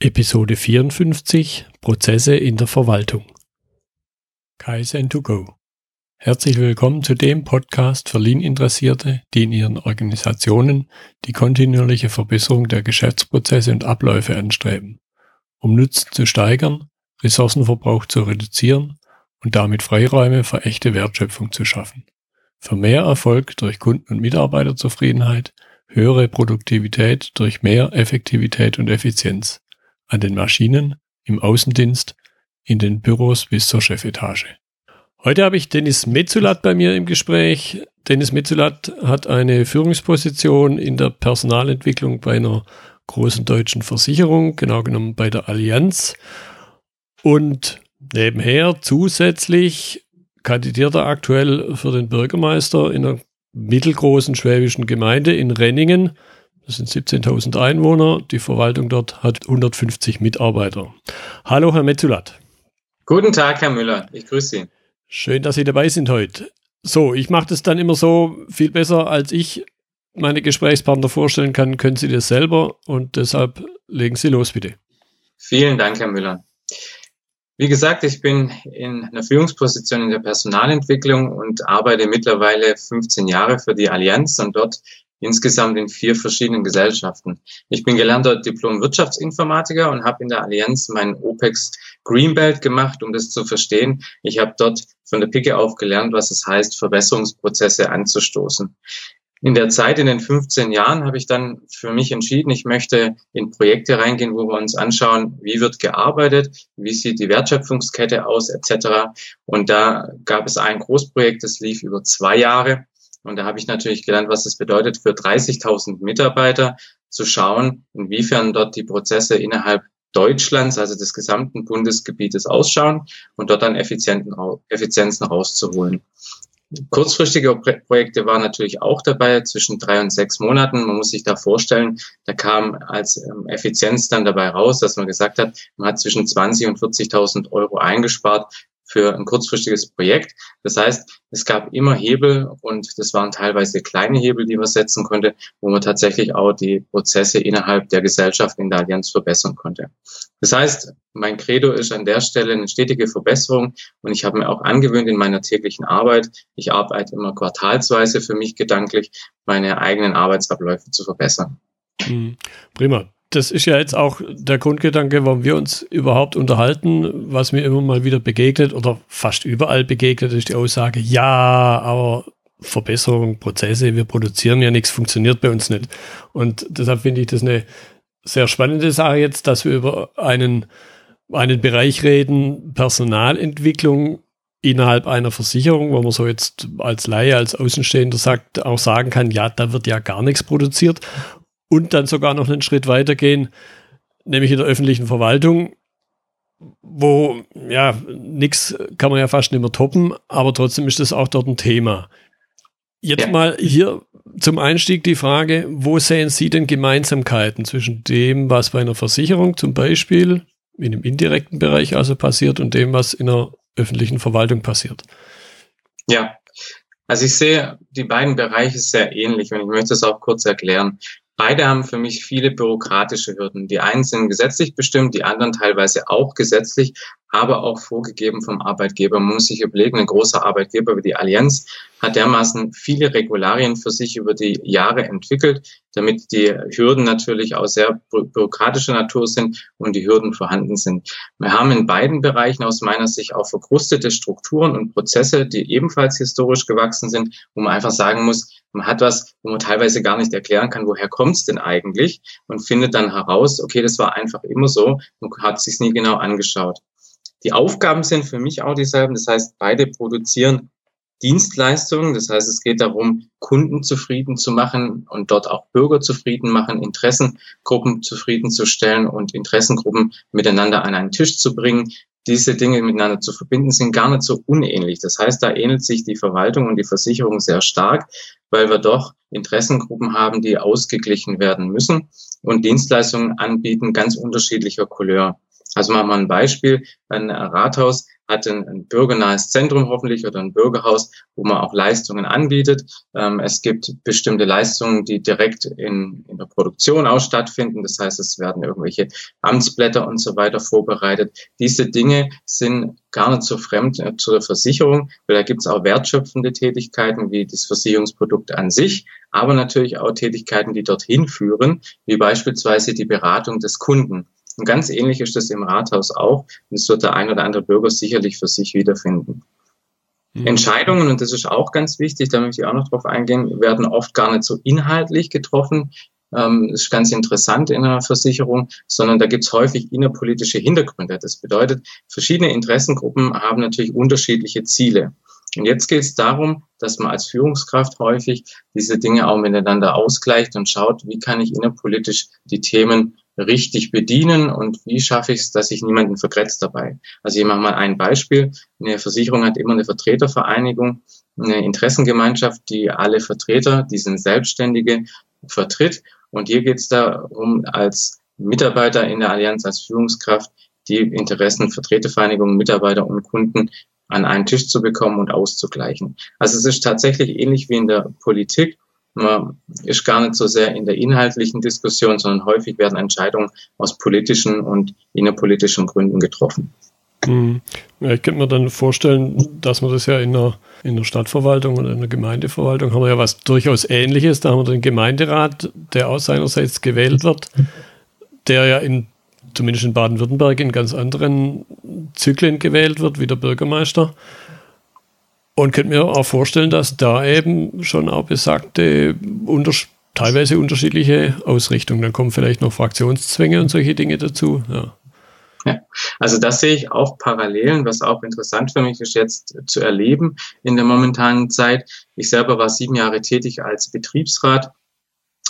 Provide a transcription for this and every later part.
Episode 54 Prozesse in der Verwaltung. Kaizen2Go. Herzlich willkommen zu dem Podcast für Lean-Interessierte, die in ihren Organisationen die kontinuierliche Verbesserung der Geschäftsprozesse und Abläufe anstreben, um Nutzen zu steigern, Ressourcenverbrauch zu reduzieren und damit Freiräume für echte Wertschöpfung zu schaffen. Für mehr Erfolg durch Kunden- und Mitarbeiterzufriedenheit, höhere Produktivität durch mehr Effektivität und Effizienz an den Maschinen, im Außendienst, in den Büros bis zur Chefetage. Heute habe ich Dennis Metzulat bei mir im Gespräch. Dennis Metzulat hat eine Führungsposition in der Personalentwicklung bei einer großen deutschen Versicherung, genau genommen bei der Allianz. Und nebenher zusätzlich kandidiert er aktuell für den Bürgermeister in einer mittelgroßen schwäbischen Gemeinde in Renningen das sind 17.000 Einwohner. Die Verwaltung dort hat 150 Mitarbeiter. Hallo, Herr Metzulat. Guten Tag, Herr Müller. Ich grüße Sie. Schön, dass Sie dabei sind heute. So, ich mache das dann immer so viel besser, als ich meine Gesprächspartner vorstellen kann, können Sie das selber und deshalb legen Sie los, bitte. Vielen Dank, Herr Müller. Wie gesagt, ich bin in einer Führungsposition in der Personalentwicklung und arbeite mittlerweile 15 Jahre für die Allianz und dort insgesamt in vier verschiedenen Gesellschaften. Ich bin gelernter Diplom-Wirtschaftsinformatiker und habe in der Allianz meinen OPEX Greenbelt gemacht, um das zu verstehen. Ich habe dort von der Picke auf gelernt, was es heißt, Verbesserungsprozesse anzustoßen. In der Zeit, in den 15 Jahren, habe ich dann für mich entschieden, ich möchte in Projekte reingehen, wo wir uns anschauen, wie wird gearbeitet, wie sieht die Wertschöpfungskette aus, etc. Und da gab es ein Großprojekt, das lief über zwei Jahre. Und da habe ich natürlich gelernt, was es bedeutet, für 30.000 Mitarbeiter zu schauen, inwiefern dort die Prozesse innerhalb Deutschlands, also des gesamten Bundesgebietes ausschauen und dort dann Effizienzen rauszuholen. Kurzfristige Projekte waren natürlich auch dabei, zwischen drei und sechs Monaten. Man muss sich da vorstellen, da kam als ähm, Effizienz dann dabei raus, dass man gesagt hat, man hat zwischen 20 und 40.000 Euro eingespart für ein kurzfristiges Projekt. Das heißt, es gab immer Hebel und das waren teilweise kleine Hebel, die man setzen konnte, wo man tatsächlich auch die Prozesse innerhalb der Gesellschaft in der Allianz verbessern konnte. Das heißt, mein Credo ist an der Stelle eine stetige Verbesserung und ich habe mir auch angewöhnt in meiner täglichen Arbeit, ich arbeite immer quartalsweise für mich gedanklich, meine eigenen Arbeitsabläufe zu verbessern. Hm, prima das ist ja jetzt auch der Grundgedanke, warum wir uns überhaupt unterhalten, was mir immer mal wieder begegnet oder fast überall begegnet, ist die Aussage, ja, aber Verbesserung, Prozesse, wir produzieren ja nichts, funktioniert bei uns nicht. Und deshalb finde ich das eine sehr spannende Sache jetzt, dass wir über einen, einen Bereich reden, Personalentwicklung innerhalb einer Versicherung, wo man so jetzt als Laie, als Außenstehender sagt, auch sagen kann, ja, da wird ja gar nichts produziert und dann sogar noch einen Schritt weitergehen, nämlich in der öffentlichen Verwaltung, wo ja nichts kann man ja fast nicht mehr toppen, aber trotzdem ist das auch dort ein Thema. Jetzt ja. mal hier zum Einstieg die Frage, wo sehen Sie denn Gemeinsamkeiten zwischen dem, was bei einer Versicherung zum Beispiel in einem indirekten Bereich also passiert und dem, was in einer öffentlichen Verwaltung passiert? Ja, also ich sehe die beiden Bereiche sehr ähnlich und ich möchte es auch kurz erklären. Beide haben für mich viele bürokratische Hürden. Die einen sind gesetzlich bestimmt, die anderen teilweise auch gesetzlich, aber auch vorgegeben vom Arbeitgeber. Man muss sich überlegen, ein großer Arbeitgeber wie die Allianz hat dermaßen viele Regularien für sich über die Jahre entwickelt, damit die Hürden natürlich auch sehr bürokratischer Natur sind und die Hürden vorhanden sind. Wir haben in beiden Bereichen aus meiner Sicht auch verkrustete Strukturen und Prozesse, die ebenfalls historisch gewachsen sind, wo man einfach sagen muss, man hat was, wo man teilweise gar nicht erklären kann, woher kommt es denn eigentlich und findet dann heraus, okay, das war einfach immer so und hat sich nie genau angeschaut. Die Aufgaben sind für mich auch dieselben. Das heißt, beide produzieren Dienstleistungen. Das heißt, es geht darum, Kunden zufrieden zu machen und dort auch Bürger zufrieden machen, Interessengruppen zufriedenzustellen und Interessengruppen miteinander an einen Tisch zu bringen. Diese Dinge miteinander zu verbinden, sind gar nicht so unähnlich. Das heißt, da ähnelt sich die Verwaltung und die Versicherung sehr stark, weil wir doch Interessengruppen haben, die ausgeglichen werden müssen und Dienstleistungen anbieten ganz unterschiedlicher Couleur. Also machen wir ein Beispiel. Ein Rathaus hat ein, ein bürgernahes Zentrum hoffentlich oder ein Bürgerhaus, wo man auch Leistungen anbietet. Ähm, es gibt bestimmte Leistungen, die direkt in, in der Produktion auch stattfinden. Das heißt, es werden irgendwelche Amtsblätter und so weiter vorbereitet. Diese Dinge sind gar nicht so fremd äh, zu der Versicherung, weil da gibt es auch wertschöpfende Tätigkeiten wie das Versicherungsprodukt an sich, aber natürlich auch Tätigkeiten, die dorthin führen, wie beispielsweise die Beratung des Kunden. Und ganz ähnlich ist das im Rathaus auch. Und das wird der ein oder andere Bürger sicherlich für sich wiederfinden. Mhm. Entscheidungen, und das ist auch ganz wichtig, da möchte ich auch noch drauf eingehen, werden oft gar nicht so inhaltlich getroffen. Ähm, das ist ganz interessant in einer Versicherung, sondern da gibt es häufig innerpolitische Hintergründe. Das bedeutet, verschiedene Interessengruppen haben natürlich unterschiedliche Ziele. Und jetzt geht es darum, dass man als Führungskraft häufig diese Dinge auch miteinander ausgleicht und schaut, wie kann ich innerpolitisch die Themen richtig bedienen und wie schaffe ich es, dass ich niemanden vergrätzt dabei. Also ich mache mal ein Beispiel. Eine Versicherung hat immer eine Vertretervereinigung, eine Interessengemeinschaft, die alle Vertreter, die sind Selbstständige, vertritt. Und hier geht es darum, als Mitarbeiter in der Allianz, als Führungskraft, die Interessen, Vertretervereinigung, Mitarbeiter und Kunden an einen Tisch zu bekommen und auszugleichen. Also es ist tatsächlich ähnlich wie in der Politik man ist gar nicht so sehr in der inhaltlichen Diskussion, sondern häufig werden Entscheidungen aus politischen und innerpolitischen Gründen getroffen. Hm. Ja, ich könnte mir dann vorstellen, dass man das ja in der, in der Stadtverwaltung oder in der Gemeindeverwaltung haben wir ja was durchaus Ähnliches. Da haben wir den Gemeinderat, der auch seinerseits gewählt wird, der ja in, zumindest in Baden-Württemberg in ganz anderen Zyklen gewählt wird, wie der Bürgermeister. Und könnte mir auch vorstellen, dass da eben schon auch besagte, unter, teilweise unterschiedliche Ausrichtungen, dann kommen vielleicht noch Fraktionszwänge und solche Dinge dazu. Ja. Ja, also das sehe ich auch Parallelen, was auch interessant für mich ist jetzt zu erleben in der momentanen Zeit. Ich selber war sieben Jahre tätig als Betriebsrat,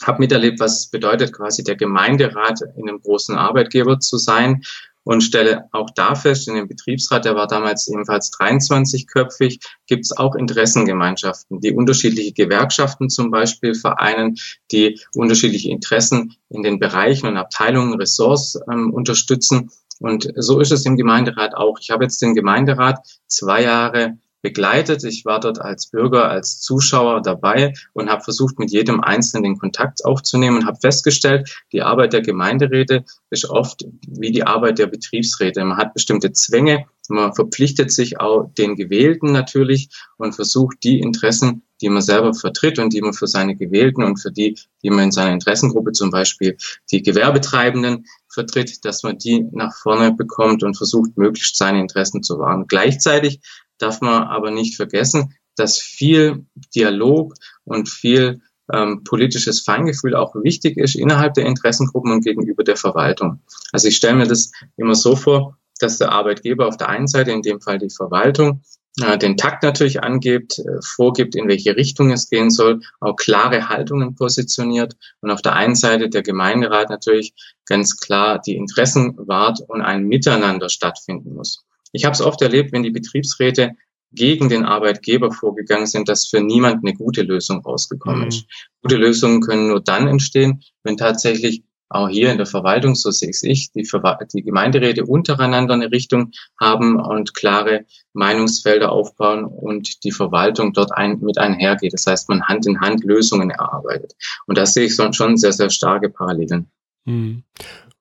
habe miterlebt, was es bedeutet, quasi der Gemeinderat in einem großen Arbeitgeber zu sein und stelle auch da fest, in dem Betriebsrat, der war damals ebenfalls 23-köpfig, gibt es auch Interessengemeinschaften, die unterschiedliche Gewerkschaften zum Beispiel vereinen, die unterschiedliche Interessen in den Bereichen und Abteilungen, Ressorts ähm, unterstützen. Und so ist es im Gemeinderat auch. Ich habe jetzt den Gemeinderat zwei Jahre begleitet. Ich war dort als Bürger, als Zuschauer dabei und habe versucht, mit jedem Einzelnen den Kontakt aufzunehmen und habe festgestellt, die Arbeit der Gemeinderäte ist oft wie die Arbeit der Betriebsräte. Man hat bestimmte Zwänge, man verpflichtet sich auch den Gewählten natürlich und versucht, die Interessen, die man selber vertritt und die man für seine Gewählten und für die, die man in seiner Interessengruppe zum Beispiel die Gewerbetreibenden vertritt, dass man die nach vorne bekommt und versucht, möglichst seine Interessen zu wahren. Gleichzeitig darf man aber nicht vergessen, dass viel Dialog und viel ähm, politisches Feingefühl auch wichtig ist innerhalb der Interessengruppen und gegenüber der Verwaltung. Also ich stelle mir das immer so vor, dass der Arbeitgeber auf der einen Seite, in dem Fall die Verwaltung, äh, den Takt natürlich angibt, äh, vorgibt, in welche Richtung es gehen soll, auch klare Haltungen positioniert und auf der einen Seite der Gemeinderat natürlich ganz klar die Interessen wahrt und ein Miteinander stattfinden muss. Ich habe es oft erlebt, wenn die Betriebsräte gegen den Arbeitgeber vorgegangen sind, dass für niemand eine gute Lösung rausgekommen mhm. ist. Gute Lösungen können nur dann entstehen, wenn tatsächlich auch hier in der Verwaltung, so sehe ich, die, die Gemeinderäte untereinander eine Richtung haben und klare Meinungsfelder aufbauen und die Verwaltung dort ein, mit einhergeht. Das heißt, man Hand in Hand Lösungen erarbeitet. Und da sehe ich schon sehr, sehr starke Parallelen. Mhm.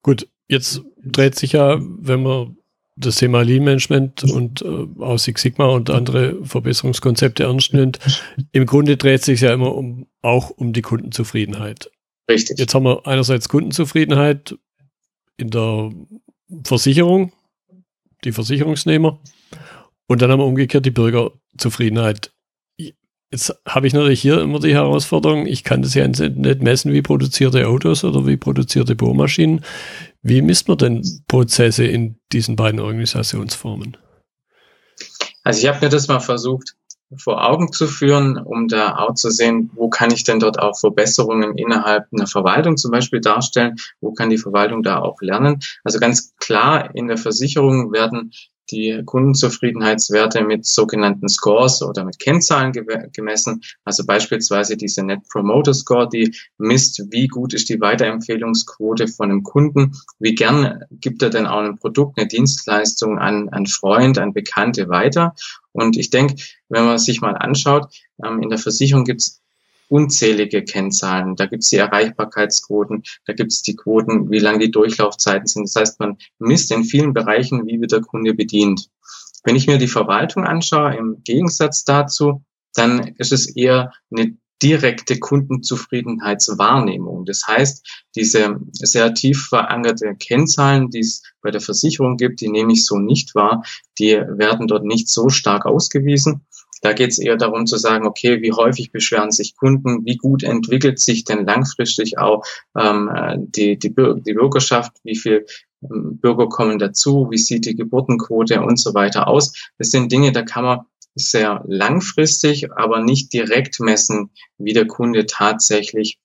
Gut, jetzt dreht sich ja, wenn man das Thema Lean Management und äh, auch Six Sigma und andere Verbesserungskonzepte ernst nimmt. Im Grunde dreht es sich ja immer um, auch um die Kundenzufriedenheit. Richtig. Jetzt haben wir einerseits Kundenzufriedenheit in der Versicherung, die Versicherungsnehmer, und dann haben wir umgekehrt die Bürgerzufriedenheit Jetzt habe ich natürlich hier immer die Herausforderung, ich kann das ja nicht messen wie produzierte Autos oder wie produzierte Bohrmaschinen. Wie misst man denn Prozesse in diesen beiden Organisationsformen? Also ich habe mir das mal versucht vor Augen zu führen, um da auch zu sehen, wo kann ich denn dort auch Verbesserungen innerhalb einer Verwaltung zum Beispiel darstellen, wo kann die Verwaltung da auch lernen. Also ganz klar, in der Versicherung werden die Kundenzufriedenheitswerte mit sogenannten Scores oder mit Kennzahlen gemessen. Also beispielsweise diese Net Promoter Score, die misst, wie gut ist die Weiterempfehlungsquote von einem Kunden, wie gern gibt er denn auch ein Produkt, eine Dienstleistung an, an Freund, an Bekannte weiter. Und ich denke, wenn man sich mal anschaut, ähm, in der Versicherung gibt es unzählige Kennzahlen. Da gibt es die Erreichbarkeitsquoten, da gibt es die Quoten, wie lang die Durchlaufzeiten sind. Das heißt, man misst in vielen Bereichen, wie wird der Kunde bedient. Wenn ich mir die Verwaltung anschaue, im Gegensatz dazu, dann ist es eher eine direkte Kundenzufriedenheitswahrnehmung. Das heißt, diese sehr tief verankerte Kennzahlen, die es bei der Versicherung gibt, die nehme ich so nicht wahr. Die werden dort nicht so stark ausgewiesen. Da geht es eher darum zu sagen, okay, wie häufig beschweren sich Kunden, wie gut entwickelt sich denn langfristig auch ähm, die, die, die Bürgerschaft, wie viel ähm, Bürger kommen dazu, wie sieht die Geburtenquote und so weiter aus. Das sind Dinge, da kann man sehr langfristig, aber nicht direkt messen, wie der Kunde tatsächlich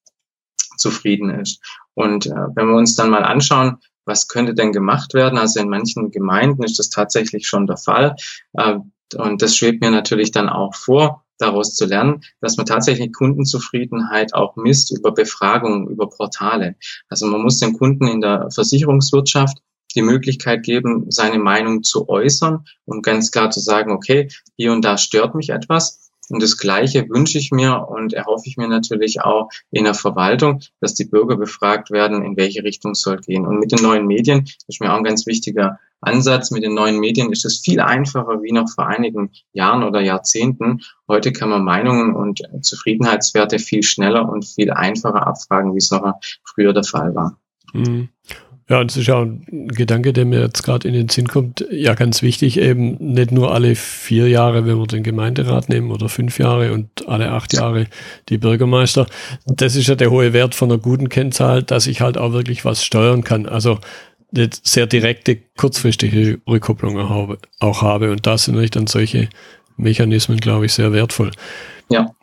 zufrieden ist. Und äh, wenn wir uns dann mal anschauen, was könnte denn gemacht werden? Also in manchen Gemeinden ist das tatsächlich schon der Fall. Äh, und das schwebt mir natürlich dann auch vor, daraus zu lernen, dass man tatsächlich Kundenzufriedenheit auch misst über Befragungen, über Portale. Also man muss den Kunden in der Versicherungswirtschaft die Möglichkeit geben, seine Meinung zu äußern und ganz klar zu sagen, okay, hier und da stört mich etwas. Und das Gleiche wünsche ich mir und erhoffe ich mir natürlich auch in der Verwaltung, dass die Bürger befragt werden, in welche Richtung soll gehen. Und mit den neuen Medien ist mir auch ein ganz wichtiger Ansatz. Mit den neuen Medien ist es viel einfacher wie noch vor einigen Jahren oder Jahrzehnten. Heute kann man Meinungen und Zufriedenheitswerte viel schneller und viel einfacher abfragen, wie es noch früher der Fall war. Mhm. Ja, und das ist ja ein Gedanke, der mir jetzt gerade in den Sinn kommt. Ja, ganz wichtig, eben nicht nur alle vier Jahre, wenn wir den Gemeinderat nehmen, oder fünf Jahre und alle acht Jahre die Bürgermeister. Das ist ja der hohe Wert von einer guten Kennzahl, dass ich halt auch wirklich was steuern kann. Also nicht sehr direkte, kurzfristige Rückkopplung auch habe. Und da sind natürlich dann solche Mechanismen, glaube ich, sehr wertvoll. Ja.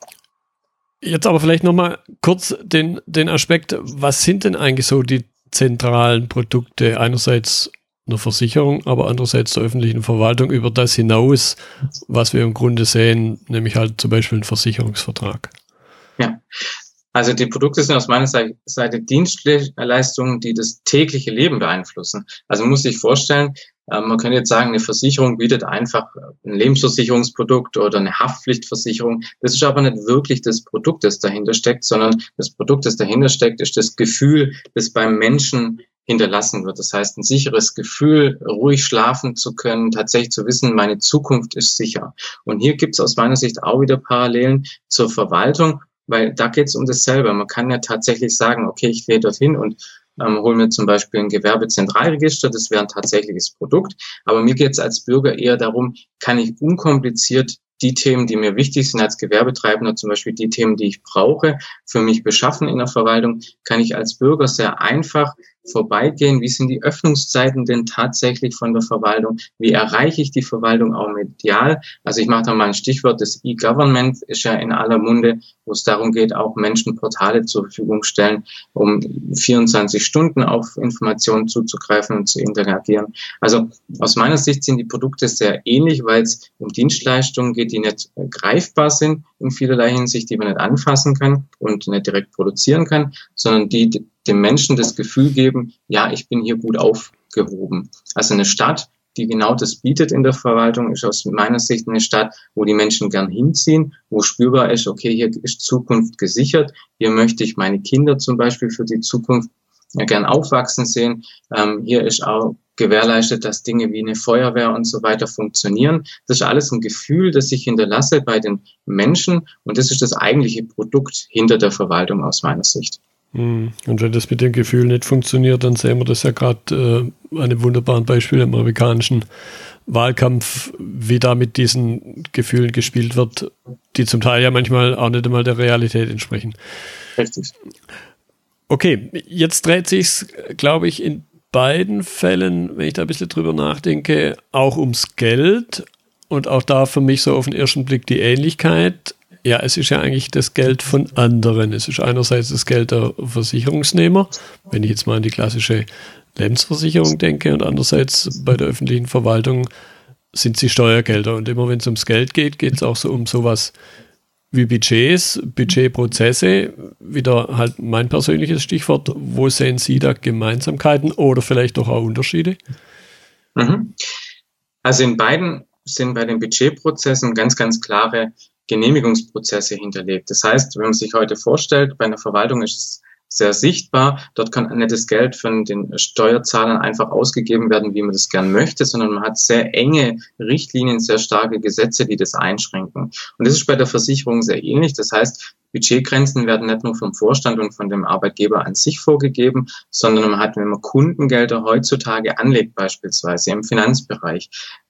Jetzt aber vielleicht nochmal kurz den, den Aspekt, was sind denn eigentlich so die zentralen Produkte einerseits einer Versicherung, aber andererseits der öffentlichen Verwaltung über das hinaus, was wir im Grunde sehen, nämlich halt zum Beispiel ein Versicherungsvertrag. Ja, also die Produkte sind aus meiner Seite Dienstleistungen, die das tägliche Leben beeinflussen. Also man muss sich vorstellen, ähm, man könnte jetzt sagen, eine Versicherung bietet einfach ein Lebensversicherungsprodukt oder eine Haftpflichtversicherung. Das ist aber nicht wirklich das Produkt, das dahinter steckt, sondern das Produkt, das dahinter steckt, ist das Gefühl, das beim Menschen hinterlassen wird. Das heißt, ein sicheres Gefühl, ruhig schlafen zu können, tatsächlich zu wissen, meine Zukunft ist sicher. Und hier gibt es aus meiner Sicht auch wieder Parallelen zur Verwaltung, weil da geht es um dasselbe. Man kann ja tatsächlich sagen, okay, ich gehe dorthin und ähm, hole mir zum Beispiel ein Gewerbezentralregister, das wäre ein tatsächliches Produkt. Aber mir geht es als Bürger eher darum, kann ich unkompliziert die Themen, die mir wichtig sind als Gewerbetreibender, zum Beispiel die Themen, die ich brauche, für mich beschaffen in der Verwaltung, kann ich als Bürger sehr einfach vorbeigehen? Wie sind die Öffnungszeiten denn tatsächlich von der Verwaltung? Wie erreiche ich die Verwaltung auch medial? Also ich mache da mal ein Stichwort, das E-Government ist ja in aller Munde, wo es darum geht, auch Menschen Portale zur Verfügung stellen, um 24 Stunden auf Informationen zuzugreifen und zu interagieren. Also aus meiner Sicht sind die Produkte sehr ähnlich, weil es um Dienstleistungen geht, die nicht greifbar sind in vielerlei Hinsicht, die man nicht anfassen kann und nicht direkt produzieren kann, sondern die dem Menschen das Gefühl geben, ja, ich bin hier gut aufgehoben. Also eine Stadt, die genau das bietet in der Verwaltung, ist aus meiner Sicht eine Stadt, wo die Menschen gern hinziehen, wo spürbar ist, okay, hier ist Zukunft gesichert, hier möchte ich meine Kinder zum Beispiel für die Zukunft gern aufwachsen sehen. Ähm, hier ist auch gewährleistet, dass Dinge wie eine Feuerwehr und so weiter funktionieren. Das ist alles ein Gefühl, das ich hinterlasse bei den Menschen und das ist das eigentliche Produkt hinter der Verwaltung aus meiner Sicht. Hm. Und wenn das mit dem Gefühl nicht funktioniert, dann sehen wir das ja gerade äh, an einem wunderbaren Beispiel im amerikanischen Wahlkampf, wie da mit diesen Gefühlen gespielt wird, die zum Teil ja manchmal auch nicht einmal der Realität entsprechen. Richtig. Okay, jetzt dreht sich's, glaube ich, in beiden Fällen, wenn ich da ein bisschen drüber nachdenke, auch ums Geld und auch da für mich so auf den ersten Blick die Ähnlichkeit. Ja, es ist ja eigentlich das Geld von anderen. Es ist einerseits das Geld der Versicherungsnehmer, wenn ich jetzt mal an die klassische Lebensversicherung denke, und andererseits bei der öffentlichen Verwaltung sind sie Steuergelder. Und immer wenn es ums Geld geht, geht es auch so um sowas wie Budgets, Budgetprozesse. Wieder halt mein persönliches Stichwort. Wo sehen Sie da Gemeinsamkeiten oder vielleicht doch auch Unterschiede? Mhm. Also in beiden sind bei den Budgetprozessen ganz, ganz klare Genehmigungsprozesse hinterlegt. Das heißt, wenn man sich heute vorstellt, bei einer Verwaltung ist es sehr sichtbar. Dort kann nicht das Geld von den Steuerzahlern einfach ausgegeben werden, wie man das gern möchte, sondern man hat sehr enge Richtlinien, sehr starke Gesetze, die das einschränken. Und das ist bei der Versicherung sehr ähnlich. Das heißt, Budgetgrenzen werden nicht nur vom Vorstand und von dem Arbeitgeber an sich vorgegeben, sondern man hat, wenn man Kundengelder heutzutage anlegt, beispielsweise im Finanzbereich,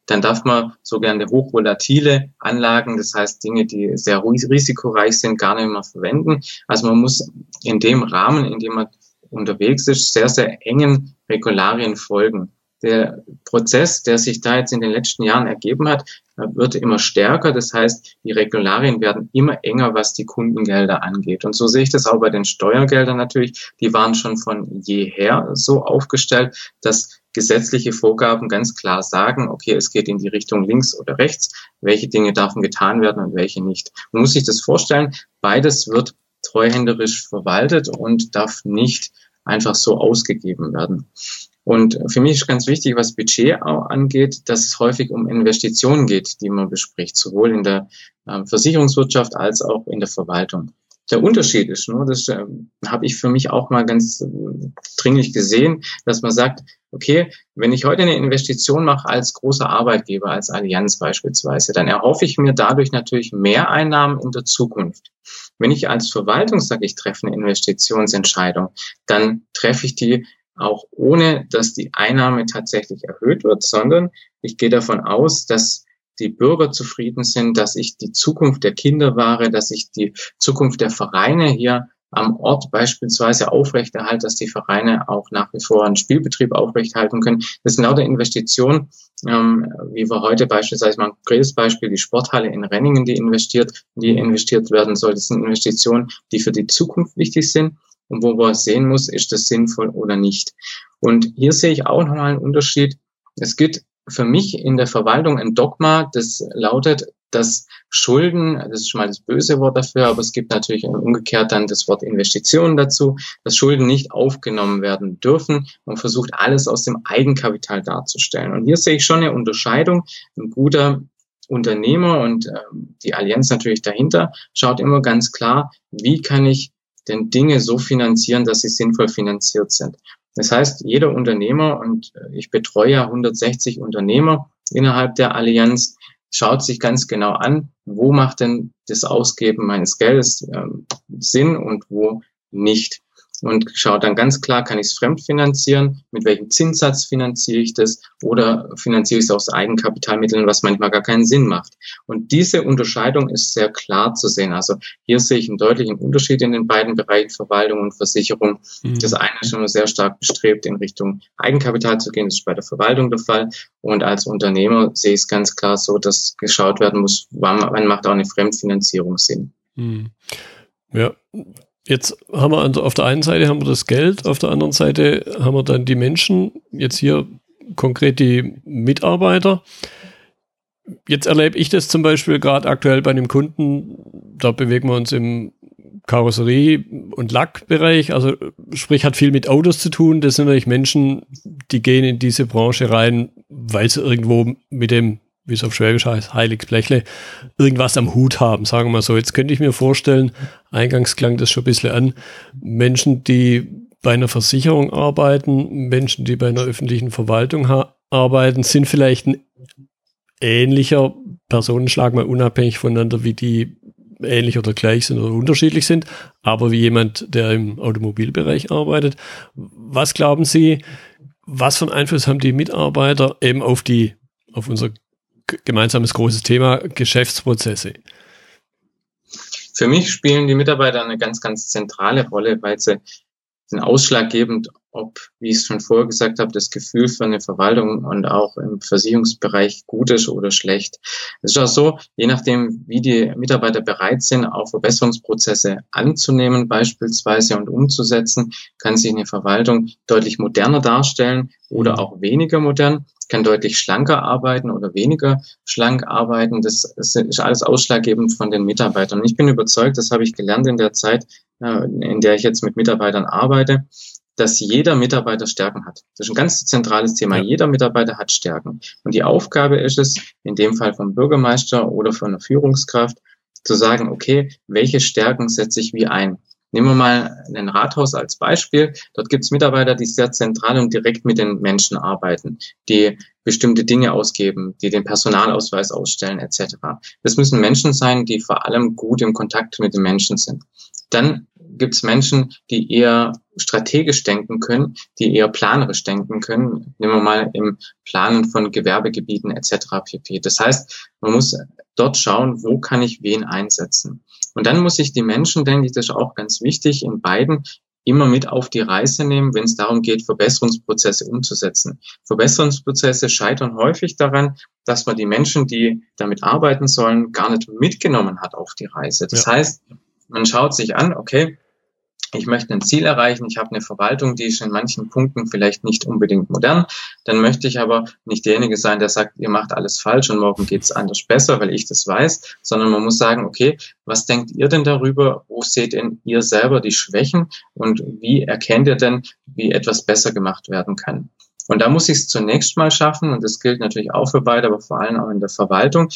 dann darf man sogenannte hochvolatile Anlagen, das heißt Dinge, die sehr risikoreich sind, gar nicht mehr verwenden. Also man muss in dem Rahmen, in dem man unterwegs ist, sehr, sehr engen Regularien folgen. Der Prozess, der sich da jetzt in den letzten Jahren ergeben hat, wird immer stärker. Das heißt, die Regularien werden immer enger, was die Kundengelder angeht. Und so sehe ich das auch bei den Steuergeldern natürlich. Die waren schon von jeher so aufgestellt, dass gesetzliche Vorgaben ganz klar sagen, okay, es geht in die Richtung links oder rechts, welche Dinge dürfen getan werden und welche nicht. Man muss sich das vorstellen, beides wird treuhänderisch verwaltet und darf nicht einfach so ausgegeben werden. Und für mich ist ganz wichtig, was Budget angeht, dass es häufig um Investitionen geht, die man bespricht, sowohl in der ähm, Versicherungswirtschaft als auch in der Verwaltung. Der Unterschied ist nur, das äh, habe ich für mich auch mal ganz äh, dringlich gesehen, dass man sagt, okay, wenn ich heute eine Investition mache als großer Arbeitgeber, als Allianz beispielsweise, dann erhoffe ich mir dadurch natürlich mehr Einnahmen in der Zukunft. Wenn ich als Verwaltung sage, ich treffe eine Investitionsentscheidung, dann treffe ich die auch ohne, dass die Einnahme tatsächlich erhöht wird, sondern ich gehe davon aus, dass die Bürger zufrieden sind, dass ich die Zukunft der Kinder wahre, dass ich die Zukunft der Vereine hier am Ort beispielsweise aufrechterhalte, dass die Vereine auch nach wie vor einen Spielbetrieb aufrechterhalten können. Das sind lauter Investitionen, ähm, wie wir heute beispielsweise mal ein konkretes Beispiel, die Sporthalle in Renningen, die investiert, die investiert werden soll. Das sind Investitionen, die für die Zukunft wichtig sind und wo man sehen muss, ist das sinnvoll oder nicht. Und hier sehe ich auch nochmal einen Unterschied. Es gibt für mich in der Verwaltung ein Dogma, das lautet, dass Schulden, das ist schon mal das böse Wort dafür, aber es gibt natürlich umgekehrt dann das Wort Investitionen dazu, dass Schulden nicht aufgenommen werden dürfen. Man versucht alles aus dem Eigenkapital darzustellen. Und hier sehe ich schon eine Unterscheidung. Ein guter Unternehmer und äh, die Allianz natürlich dahinter schaut immer ganz klar, wie kann ich denn Dinge so finanzieren, dass sie sinnvoll finanziert sind. Das heißt, jeder Unternehmer, und äh, ich betreue ja 160 Unternehmer innerhalb der Allianz, schaut sich ganz genau an, wo macht denn das Ausgeben meines Geldes ähm, Sinn und wo nicht und schaue dann ganz klar, kann ich es fremdfinanzieren, mit welchem Zinssatz finanziere ich das oder finanziere ich es aus Eigenkapitalmitteln, was manchmal gar keinen Sinn macht. Und diese Unterscheidung ist sehr klar zu sehen. Also hier sehe ich einen deutlichen Unterschied in den beiden Bereichen Verwaltung und Versicherung. Mhm. Das eine ist immer sehr stark bestrebt, in Richtung Eigenkapital zu gehen. Das ist bei der Verwaltung der Fall. Und als Unternehmer sehe ich es ganz klar so, dass geschaut werden muss, wann, wann macht auch eine Fremdfinanzierung Sinn. Mhm. Ja, Jetzt haben wir auf der einen Seite haben wir das Geld, auf der anderen Seite haben wir dann die Menschen, jetzt hier konkret die Mitarbeiter. Jetzt erlebe ich das zum Beispiel gerade aktuell bei einem Kunden, da bewegen wir uns im Karosserie- und Lackbereich, also sprich hat viel mit Autos zu tun. Das sind natürlich Menschen, die gehen in diese Branche rein, weil sie irgendwo mit dem wie es auf Schwäbisch heißt, Heiligsblechle, irgendwas am Hut haben, sagen wir mal so. Jetzt könnte ich mir vorstellen, eingangs klang das schon ein bisschen an, Menschen, die bei einer Versicherung arbeiten, Menschen, die bei einer öffentlichen Verwaltung arbeiten, sind vielleicht ein ähnlicher Personenschlag mal unabhängig voneinander, wie die ähnlich oder gleich sind oder unterschiedlich sind, aber wie jemand, der im Automobilbereich arbeitet. Was glauben Sie, was für einen Einfluss haben die Mitarbeiter eben auf die, auf unser gemeinsames großes Thema, Geschäftsprozesse. Für mich spielen die Mitarbeiter eine ganz, ganz zentrale Rolle, weil sie sind ausschlaggebend, ob, wie ich es schon vorher gesagt habe, das Gefühl für eine Verwaltung und auch im Versicherungsbereich gut ist oder schlecht. Es ist auch so, je nachdem, wie die Mitarbeiter bereit sind, auch Verbesserungsprozesse anzunehmen beispielsweise und umzusetzen, kann sich eine Verwaltung deutlich moderner darstellen oder auch weniger modern kann deutlich schlanker arbeiten oder weniger schlank arbeiten. Das ist alles ausschlaggebend von den Mitarbeitern. Und ich bin überzeugt, das habe ich gelernt in der Zeit, in der ich jetzt mit Mitarbeitern arbeite, dass jeder Mitarbeiter Stärken hat. Das ist ein ganz zentrales Thema. Ja. Jeder Mitarbeiter hat Stärken. Und die Aufgabe ist es, in dem Fall vom Bürgermeister oder von einer Führungskraft, zu sagen, okay, welche Stärken setze ich wie ein? Nehmen wir mal ein Rathaus als Beispiel. Dort gibt es Mitarbeiter, die sehr zentral und direkt mit den Menschen arbeiten, die bestimmte Dinge ausgeben, die den Personalausweis ausstellen etc. Das müssen Menschen sein, die vor allem gut im Kontakt mit den Menschen sind. Dann gibt es Menschen, die eher strategisch denken können, die eher planerisch denken können. Nehmen wir mal im Planen von Gewerbegebieten etc. pp. Das heißt, man muss dort schauen, wo kann ich wen einsetzen. Und dann muss ich die Menschen, denke ich, das ist auch ganz wichtig, in beiden immer mit auf die Reise nehmen, wenn es darum geht, Verbesserungsprozesse umzusetzen. Verbesserungsprozesse scheitern häufig daran, dass man die Menschen, die damit arbeiten sollen, gar nicht mitgenommen hat auf die Reise. Das ja. heißt, man schaut sich an, okay, ich möchte ein Ziel erreichen, ich habe eine Verwaltung, die ist in manchen Punkten vielleicht nicht unbedingt modern, dann möchte ich aber nicht derjenige sein, der sagt, ihr macht alles falsch und morgen geht's anders besser, weil ich das weiß, sondern man muss sagen, okay, was denkt ihr denn darüber, wo seht denn ihr selber die Schwächen? Und wie erkennt ihr denn, wie etwas besser gemacht werden kann? Und da muss ich es zunächst mal schaffen, und das gilt natürlich auch für beide, aber vor allem auch in der Verwaltung,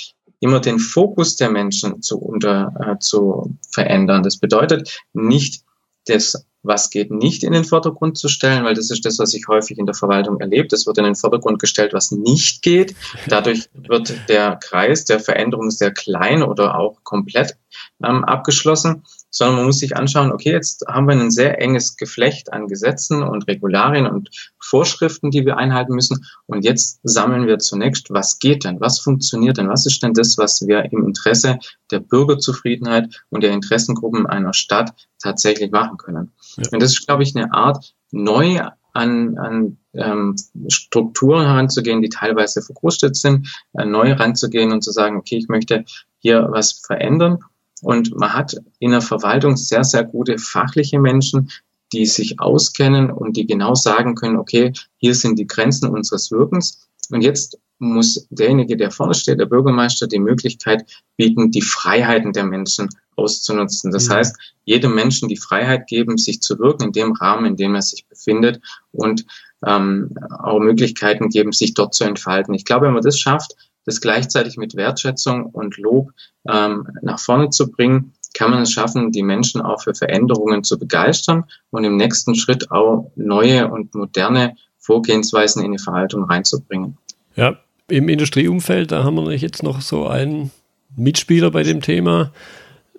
immer den Fokus der Menschen zu, unter, äh, zu verändern. Das bedeutet nicht das, was geht, nicht in den Vordergrund zu stellen, weil das ist das, was ich häufig in der Verwaltung erlebt. Es wird in den Vordergrund gestellt, was nicht geht. Dadurch wird der Kreis der Veränderung sehr klein oder auch komplett ähm, abgeschlossen sondern man muss sich anschauen, okay, jetzt haben wir ein sehr enges Geflecht an Gesetzen und Regularien und Vorschriften, die wir einhalten müssen. Und jetzt sammeln wir zunächst, was geht denn, was funktioniert denn, was ist denn das, was wir im Interesse der Bürgerzufriedenheit und der Interessengruppen einer Stadt tatsächlich machen können. Ja. Und das ist, glaube ich, eine Art, neu an, an ähm, Strukturen heranzugehen, die teilweise verkrustet sind, äh, neu heranzugehen und zu sagen, okay, ich möchte hier was verändern und man hat in der Verwaltung sehr, sehr gute fachliche Menschen, die sich auskennen und die genau sagen können, okay, hier sind die Grenzen unseres Wirkens. Und jetzt muss derjenige, der vorne steht, der Bürgermeister, die Möglichkeit bieten, die Freiheiten der Menschen auszunutzen. Das mhm. heißt, jedem Menschen die Freiheit geben, sich zu wirken in dem Rahmen, in dem er sich befindet und ähm, auch Möglichkeiten geben, sich dort zu entfalten. Ich glaube, wenn man das schafft, das gleichzeitig mit Wertschätzung und Lob ähm, nach vorne zu bringen, kann man es schaffen, die Menschen auch für Veränderungen zu begeistern und im nächsten Schritt auch neue und moderne Vorgehensweisen in die Verhaltung reinzubringen. Ja, im Industrieumfeld, da haben wir jetzt noch so einen Mitspieler bei dem Thema,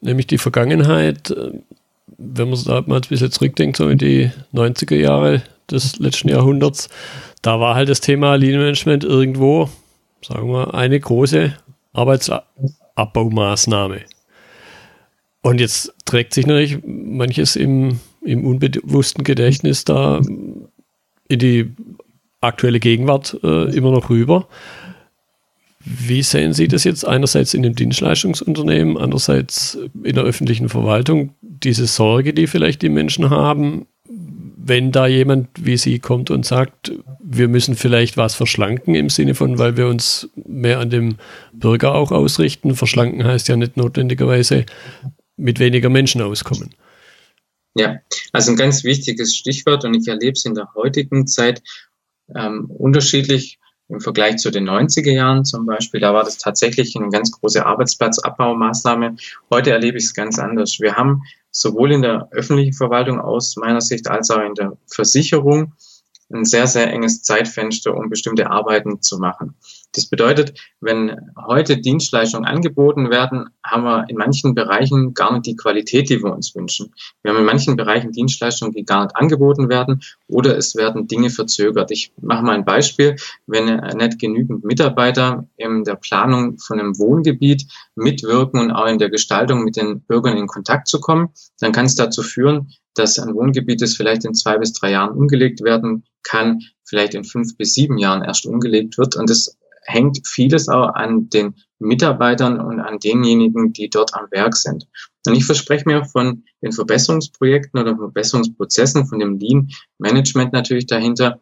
nämlich die Vergangenheit. Wenn man da mal ein bisschen zurückdenkt, so in die 90er Jahre des letzten Jahrhunderts, da war halt das Thema Lean Management irgendwo sagen wir, eine große Arbeitsabbaumaßnahme. Und jetzt trägt sich natürlich manches im, im unbewussten Gedächtnis da in die aktuelle Gegenwart äh, immer noch rüber. Wie sehen Sie das jetzt einerseits in dem Dienstleistungsunternehmen, andererseits in der öffentlichen Verwaltung, diese Sorge, die vielleicht die Menschen haben, wenn da jemand wie Sie kommt und sagt, wir müssen vielleicht was verschlanken im Sinne von, weil wir uns mehr an dem Bürger auch ausrichten. Verschlanken heißt ja nicht notwendigerweise mit weniger Menschen auskommen. Ja, also ein ganz wichtiges Stichwort und ich erlebe es in der heutigen Zeit ähm, unterschiedlich im Vergleich zu den 90er Jahren zum Beispiel. Da war das tatsächlich eine ganz große Arbeitsplatzabbaumaßnahme. Heute erlebe ich es ganz anders. Wir haben sowohl in der öffentlichen Verwaltung aus meiner Sicht als auch in der Versicherung ein sehr, sehr enges Zeitfenster, um bestimmte Arbeiten zu machen. Das bedeutet, wenn heute Dienstleistungen angeboten werden, haben wir in manchen Bereichen gar nicht die Qualität, die wir uns wünschen. Wir haben in manchen Bereichen Dienstleistungen, die gar nicht angeboten werden oder es werden Dinge verzögert. Ich mache mal ein Beispiel. Wenn nicht genügend Mitarbeiter in der Planung von einem Wohngebiet mitwirken und auch in der Gestaltung mit den Bürgern in Kontakt zu kommen, dann kann es dazu führen, dass ein Wohngebiet, das vielleicht in zwei bis drei Jahren umgelegt werden kann, vielleicht in fünf bis sieben Jahren erst umgelegt wird. Und das hängt vieles auch an den Mitarbeitern und an denjenigen, die dort am Werk sind. Und ich verspreche mir von den Verbesserungsprojekten oder Verbesserungsprozessen, von dem Lean Management natürlich dahinter,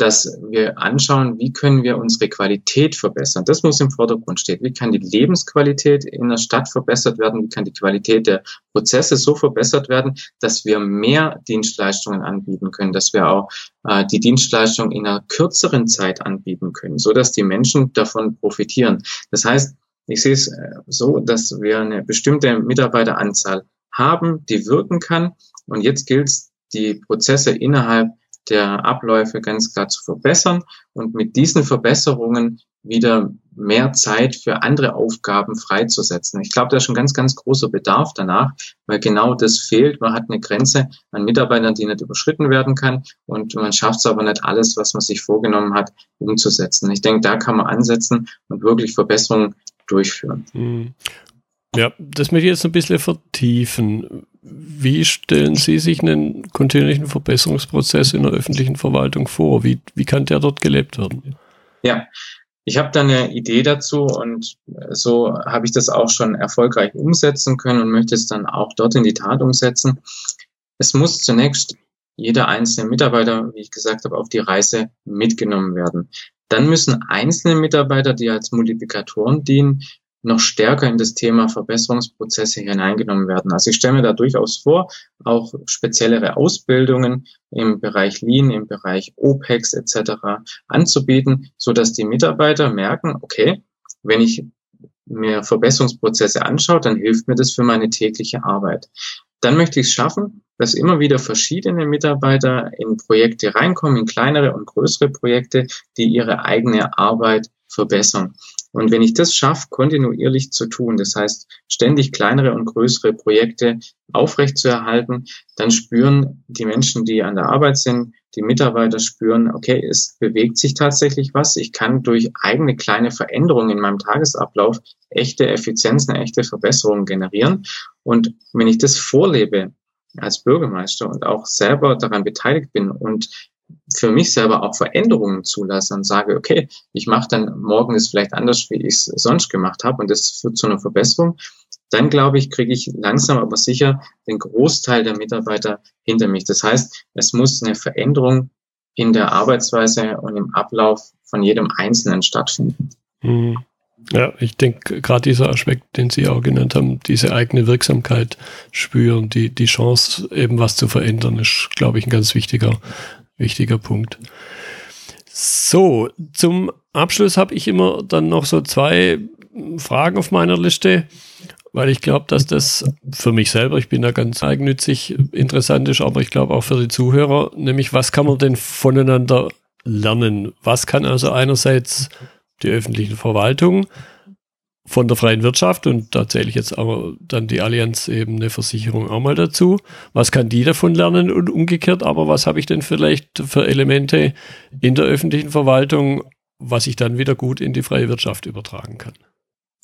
dass wir anschauen, wie können wir unsere Qualität verbessern. Das muss im Vordergrund stehen. Wie kann die Lebensqualität in der Stadt verbessert werden? Wie kann die Qualität der Prozesse so verbessert werden, dass wir mehr Dienstleistungen anbieten können, dass wir auch äh, die Dienstleistung in einer kürzeren Zeit anbieten können, so dass die Menschen davon profitieren. Das heißt, ich sehe es äh, so, dass wir eine bestimmte Mitarbeiteranzahl haben, die wirken kann. Und jetzt gilt es, die Prozesse innerhalb der Abläufe ganz klar zu verbessern und mit diesen Verbesserungen wieder mehr Zeit für andere Aufgaben freizusetzen. Ich glaube, da ist schon ganz, ganz großer Bedarf danach, weil genau das fehlt. Man hat eine Grenze an Mitarbeitern, die nicht überschritten werden kann und man schafft es aber nicht alles, was man sich vorgenommen hat, umzusetzen. Ich denke, da kann man ansetzen und wirklich Verbesserungen durchführen. Hm. Ja, das möchte ich jetzt ein bisschen vertiefen. Wie stellen Sie sich einen kontinuierlichen Verbesserungsprozess in der öffentlichen Verwaltung vor? Wie, wie kann der dort gelebt werden? Ja, ich habe da eine Idee dazu und so habe ich das auch schon erfolgreich umsetzen können und möchte es dann auch dort in die Tat umsetzen. Es muss zunächst jeder einzelne Mitarbeiter, wie ich gesagt habe, auf die Reise mitgenommen werden. Dann müssen einzelne Mitarbeiter, die als Multiplikatoren dienen, noch stärker in das Thema Verbesserungsprozesse hineingenommen werden. Also ich stelle mir da durchaus vor, auch speziellere Ausbildungen im Bereich Lean, im Bereich OPEX etc. anzubieten, so dass die Mitarbeiter merken, okay, wenn ich mir Verbesserungsprozesse anschaue, dann hilft mir das für meine tägliche Arbeit. Dann möchte ich es schaffen, dass immer wieder verschiedene Mitarbeiter in Projekte reinkommen, in kleinere und größere Projekte, die ihre eigene Arbeit verbessern. Und wenn ich das schaffe, kontinuierlich zu tun, das heißt ständig kleinere und größere Projekte aufrechtzuerhalten, dann spüren die Menschen, die an der Arbeit sind, die Mitarbeiter spüren, okay, es bewegt sich tatsächlich was. Ich kann durch eigene kleine Veränderungen in meinem Tagesablauf echte Effizienzen, echte Verbesserungen generieren. Und wenn ich das vorlebe als Bürgermeister und auch selber daran beteiligt bin und für mich selber auch Veränderungen zulasse und sage, okay, ich mache dann morgen ist vielleicht anders, wie ich es sonst gemacht habe und das führt zu einer Verbesserung, dann glaube ich, kriege ich langsam aber sicher den Großteil der Mitarbeiter hinter mich. Das heißt, es muss eine Veränderung in der Arbeitsweise und im Ablauf von jedem Einzelnen stattfinden. Mhm. Ja, ich denke, gerade dieser Aspekt, den Sie auch genannt haben, diese eigene Wirksamkeit spüren, die, die Chance, eben was zu verändern, ist, glaube ich, ein ganz wichtiger wichtiger Punkt. So, zum Abschluss habe ich immer dann noch so zwei Fragen auf meiner Liste, weil ich glaube, dass das für mich selber, ich bin da ganz eigennützig interessant ist, aber ich glaube auch für die Zuhörer, nämlich was kann man denn voneinander lernen? Was kann also einerseits die öffentliche Verwaltung von der freien Wirtschaft und da zähle ich jetzt aber dann die Allianz eben eine Versicherung auch mal dazu. Was kann die davon lernen und umgekehrt, aber was habe ich denn vielleicht für Elemente in der öffentlichen Verwaltung, was ich dann wieder gut in die freie Wirtschaft übertragen kann?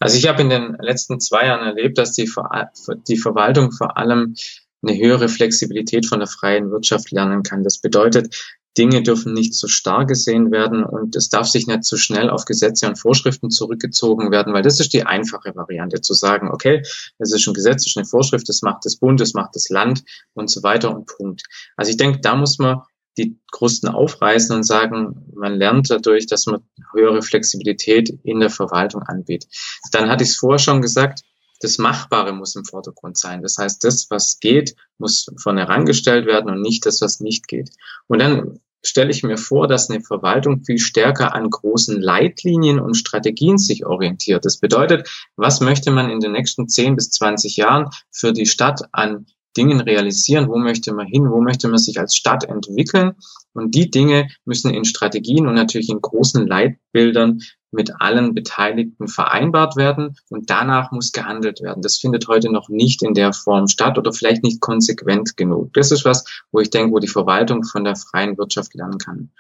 Also ich habe in den letzten zwei Jahren erlebt, dass die, Ver die Verwaltung vor allem eine höhere Flexibilität von der freien Wirtschaft lernen kann. Das bedeutet, Dinge dürfen nicht zu starr gesehen werden und es darf sich nicht zu schnell auf Gesetze und Vorschriften zurückgezogen werden, weil das ist die einfache Variante zu sagen, okay, es ist ein Gesetz, es ist eine Vorschrift, das macht das Bund, das macht das Land und so weiter und Punkt. Also ich denke, da muss man die Krusten aufreißen und sagen, man lernt dadurch, dass man höhere Flexibilität in der Verwaltung anbietet. Dann hatte ich es vorher schon gesagt, das Machbare muss im Vordergrund sein. Das heißt, das, was geht, muss von herangestellt werden und nicht das, was nicht geht. Und dann stelle ich mir vor, dass eine Verwaltung viel stärker an großen Leitlinien und Strategien sich orientiert. Das bedeutet, was möchte man in den nächsten 10 bis 20 Jahren für die Stadt an Dingen realisieren? Wo möchte man hin? Wo möchte man sich als Stadt entwickeln? Und die Dinge müssen in Strategien und natürlich in großen Leitbildern mit allen Beteiligten vereinbart werden und danach muss gehandelt werden. Das findet heute noch nicht in der Form statt oder vielleicht nicht konsequent genug. Das ist was, wo ich denke, wo die Verwaltung von der freien Wirtschaft lernen kann.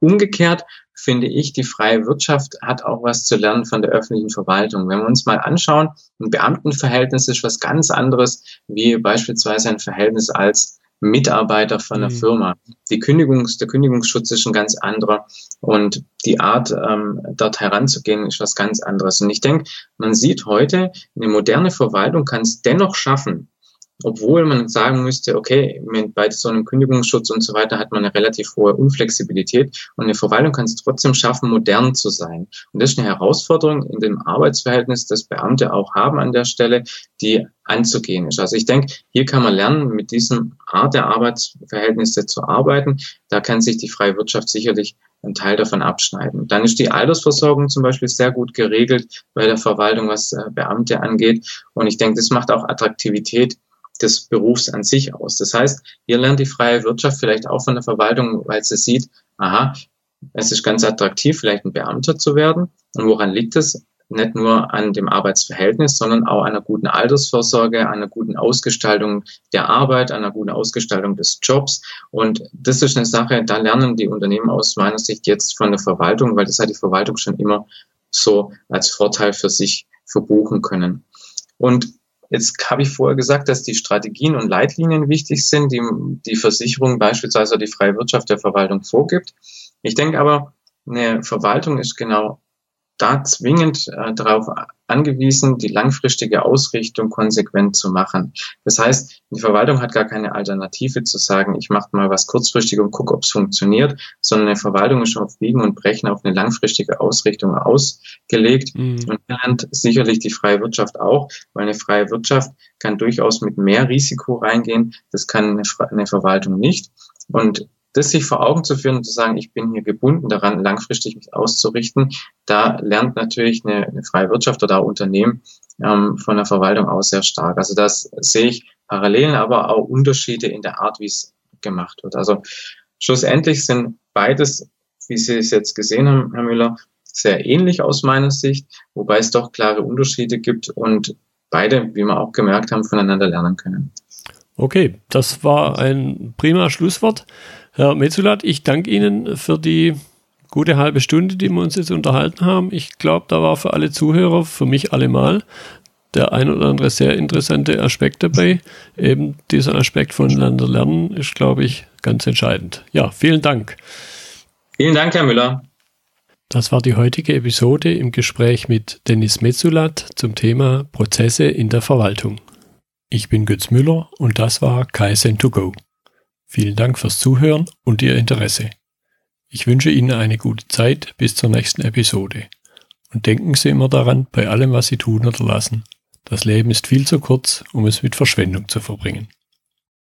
Umgekehrt finde ich, die freie Wirtschaft hat auch was zu lernen von der öffentlichen Verwaltung. Wenn wir uns mal anschauen, ein Beamtenverhältnis ist was ganz anderes wie beispielsweise ein Verhältnis als Mitarbeiter von der mhm. Firma. Die Kündigungs, der Kündigungsschutz ist ein ganz anderer und die Art, ähm, dort heranzugehen, ist was ganz anderes. Und ich denke, man sieht heute, eine moderne Verwaltung kann es dennoch schaffen, obwohl man sagen müsste, okay, bei so einem Kündigungsschutz und so weiter hat man eine relativ hohe Unflexibilität und eine Verwaltung kann es trotzdem schaffen, modern zu sein. Und das ist eine Herausforderung in dem Arbeitsverhältnis, das Beamte auch haben an der Stelle, die anzugehen ist. Also ich denke, hier kann man lernen, mit diesem Art der Arbeitsverhältnisse zu arbeiten. Da kann sich die freie Wirtschaft sicherlich einen Teil davon abschneiden. Dann ist die Altersversorgung zum Beispiel sehr gut geregelt bei der Verwaltung, was äh, Beamte angeht. Und ich denke, das macht auch Attraktivität des Berufs an sich aus. Das heißt, hier lernt die freie Wirtschaft vielleicht auch von der Verwaltung, weil sie sieht, aha, es ist ganz attraktiv, vielleicht ein Beamter zu werden. Und woran liegt es? Nicht nur an dem Arbeitsverhältnis, sondern auch einer guten Altersvorsorge, einer guten Ausgestaltung der Arbeit, einer guten Ausgestaltung des Jobs. Und das ist eine Sache, da lernen die Unternehmen aus meiner Sicht jetzt von der Verwaltung, weil das hat die Verwaltung schon immer so als Vorteil für sich verbuchen können. Und Jetzt habe ich vorher gesagt, dass die Strategien und Leitlinien wichtig sind, die die Versicherung beispielsweise die freie Wirtschaft der Verwaltung vorgibt. Ich denke aber, eine Verwaltung ist genau da zwingend äh, darauf angewiesen, die langfristige Ausrichtung konsequent zu machen. Das heißt, die Verwaltung hat gar keine Alternative zu sagen, ich mache mal was kurzfristig und gucke, ob es funktioniert, sondern eine Verwaltung ist auf Biegen und Brechen auf eine langfristige Ausrichtung ausgelegt. Mhm. Und lernt sicherlich die freie Wirtschaft auch, weil eine freie Wirtschaft kann durchaus mit mehr Risiko reingehen. Das kann eine, eine Verwaltung nicht. Und das sich vor Augen zu führen und zu sagen, ich bin hier gebunden daran, langfristig mich auszurichten, da lernt natürlich eine, eine freie Wirtschaft oder auch Unternehmen ähm, von der Verwaltung aus sehr stark. Also das sehe ich Parallelen, aber auch Unterschiede in der Art, wie es gemacht wird. Also schlussendlich sind beides, wie Sie es jetzt gesehen haben, Herr Müller, sehr ähnlich aus meiner Sicht, wobei es doch klare Unterschiede gibt und beide, wie wir auch gemerkt haben, voneinander lernen können. Okay, das war ein prima Schlusswort. Herr Metzulat, ich danke Ihnen für die gute halbe Stunde, die wir uns jetzt unterhalten haben. Ich glaube, da war für alle Zuhörer, für mich allemal, der ein oder andere sehr interessante Aspekt dabei. Eben dieser Aspekt voneinander lernen ist, glaube ich, ganz entscheidend. Ja, vielen Dank. Vielen Dank, Herr Müller. Das war die heutige Episode im Gespräch mit Dennis Metzulat zum Thema Prozesse in der Verwaltung. Ich bin Götz Müller und das war Kaizen2Go. Vielen Dank fürs Zuhören und Ihr Interesse. Ich wünsche Ihnen eine gute Zeit bis zur nächsten Episode. Und denken Sie immer daran, bei allem, was Sie tun oder lassen. Das Leben ist viel zu kurz, um es mit Verschwendung zu verbringen.